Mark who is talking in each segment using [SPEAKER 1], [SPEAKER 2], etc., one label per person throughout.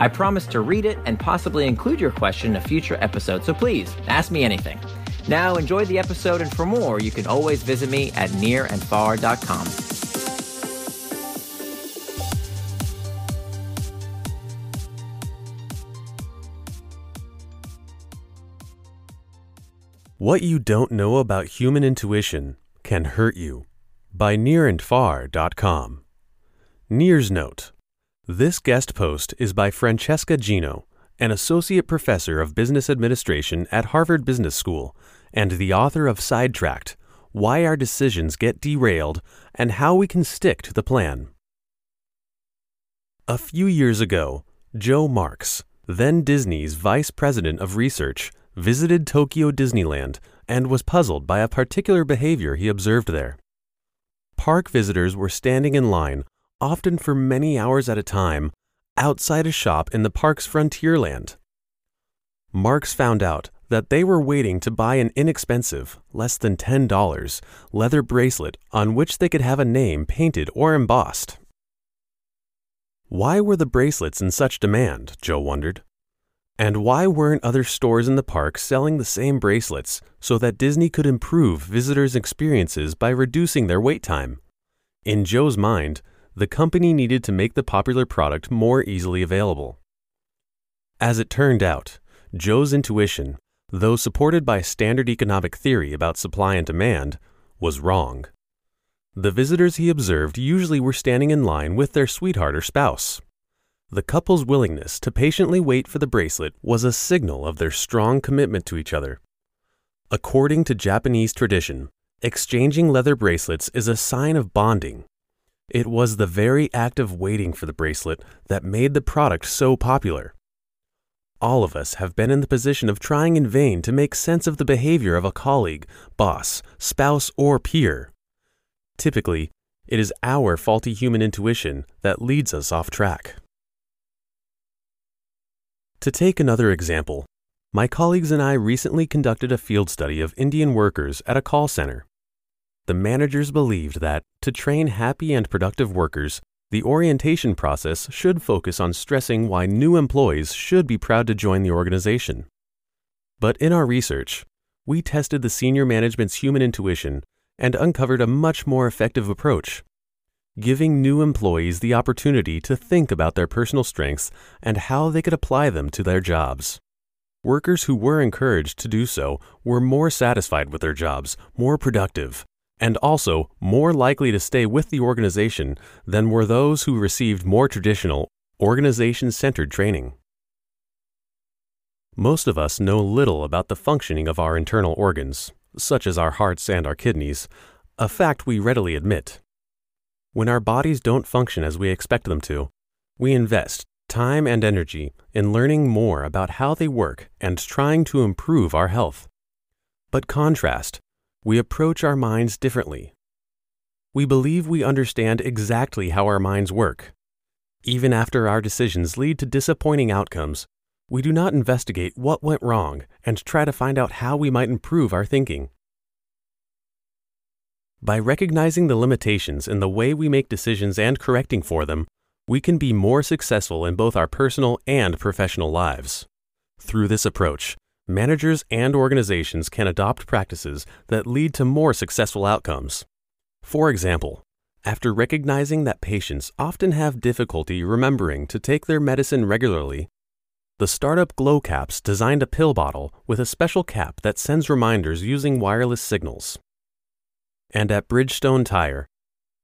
[SPEAKER 1] I promise to read it and possibly include your question in a future episode, so please ask me anything. Now, enjoy the episode, and for more, you can always visit me at nirandfar.com.
[SPEAKER 2] What You Don't Know About Human Intuition Can Hurt You by nirandfar.com. Nir's Note This guest post is by Francesca Gino, an associate professor of business administration at Harvard Business School and the author of Sidetracked Why Our Decisions Get Derailed and How We Can Stick to the Plan. A few years ago, Joe Marks, then Disney's vice president of research, visited Tokyo Disneyland and was puzzled by a particular behavior he observed there. Park visitors were standing in line, often for many hours at a time, outside a shop in the park's frontierland. Marks found out that they were waiting to buy an inexpensive, less than $10, leather bracelet on which they could have a name painted or embossed. Why were the bracelets in such demand? Joe wondered. And why weren't other stores in the park selling the same bracelets so that Disney could improve visitors' experiences by reducing their wait time? In Joe's mind, the company needed to make the popular product more easily available. As it turned out, Joe's intuition, though supported by standard economic theory about supply and demand, was wrong. The visitors he observed usually were standing in line with their sweetheart or spouse. The couple's willingness to patiently wait for the bracelet was a signal of their strong commitment to each other. According to Japanese tradition, exchanging leather bracelets is a sign of bonding. It was the very act of waiting for the bracelet that made the product so popular. All of us have been in the position of trying in vain to make sense of the behavior of a colleague, boss, spouse, or peer. Typically, it is our faulty human intuition that leads us off track. To take another example, my colleagues and I recently conducted a field study of Indian workers at a call center. The managers believed that, to train happy and productive workers, the orientation process should focus on stressing why new employees should be proud to join the organization. But in our research, we tested the senior management's human intuition and uncovered a much more effective approach giving new employees the opportunity to think about their personal strengths and how they could apply them to their jobs. Workers who were encouraged to do so were more satisfied with their jobs, more productive, and also more likely to stay with the organization than were those who received more traditional, organization centered training. Most of us know little about the functioning of our internal organs, such as our hearts and our kidneys, a fact we readily admit. When our bodies don't function as we expect them to, we invest time and energy in learning more about how they work and trying to improve our health. But contrast, we approach our minds differently. We believe we understand exactly how our minds work. Even after our decisions lead to disappointing outcomes, we do not investigate what went wrong and try to find out how we might improve our thinking. By recognizing the limitations in the way we make decisions and correcting for them, we can be more successful in both our personal and professional lives. Through this approach, managers and organizations can adopt practices that lead to more successful outcomes. For example, after recognizing that patients often have difficulty remembering to take their medicine regularly, the startup GlowCaps designed a pill bottle with a special cap that sends reminders using wireless signals. And at Bridgestone Tire,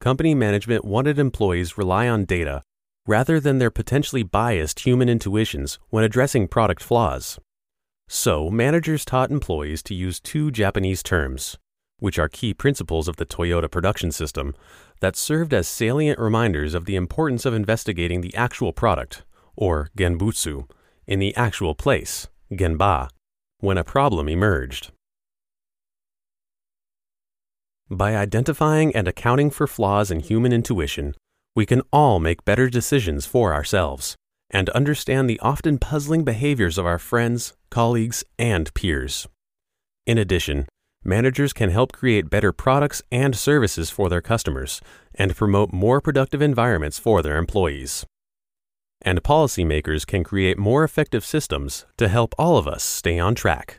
[SPEAKER 2] company management wanted employees rely on data rather than their potentially biased human intuitions when addressing product flaws. So, managers taught employees to use two Japanese terms, which are key principles of the Toyota production system, that served as salient reminders of the importance of investigating the actual product, or genbutsu, in the actual place, genba, when a problem emerged. By identifying and accounting for flaws in human intuition, we can all make better decisions for ourselves and understand the often puzzling behaviors of our friends, colleagues, and peers. In addition, managers can help create better products and services for their customers and promote more productive environments for their employees. And policymakers can create more effective systems to help all of us stay on track.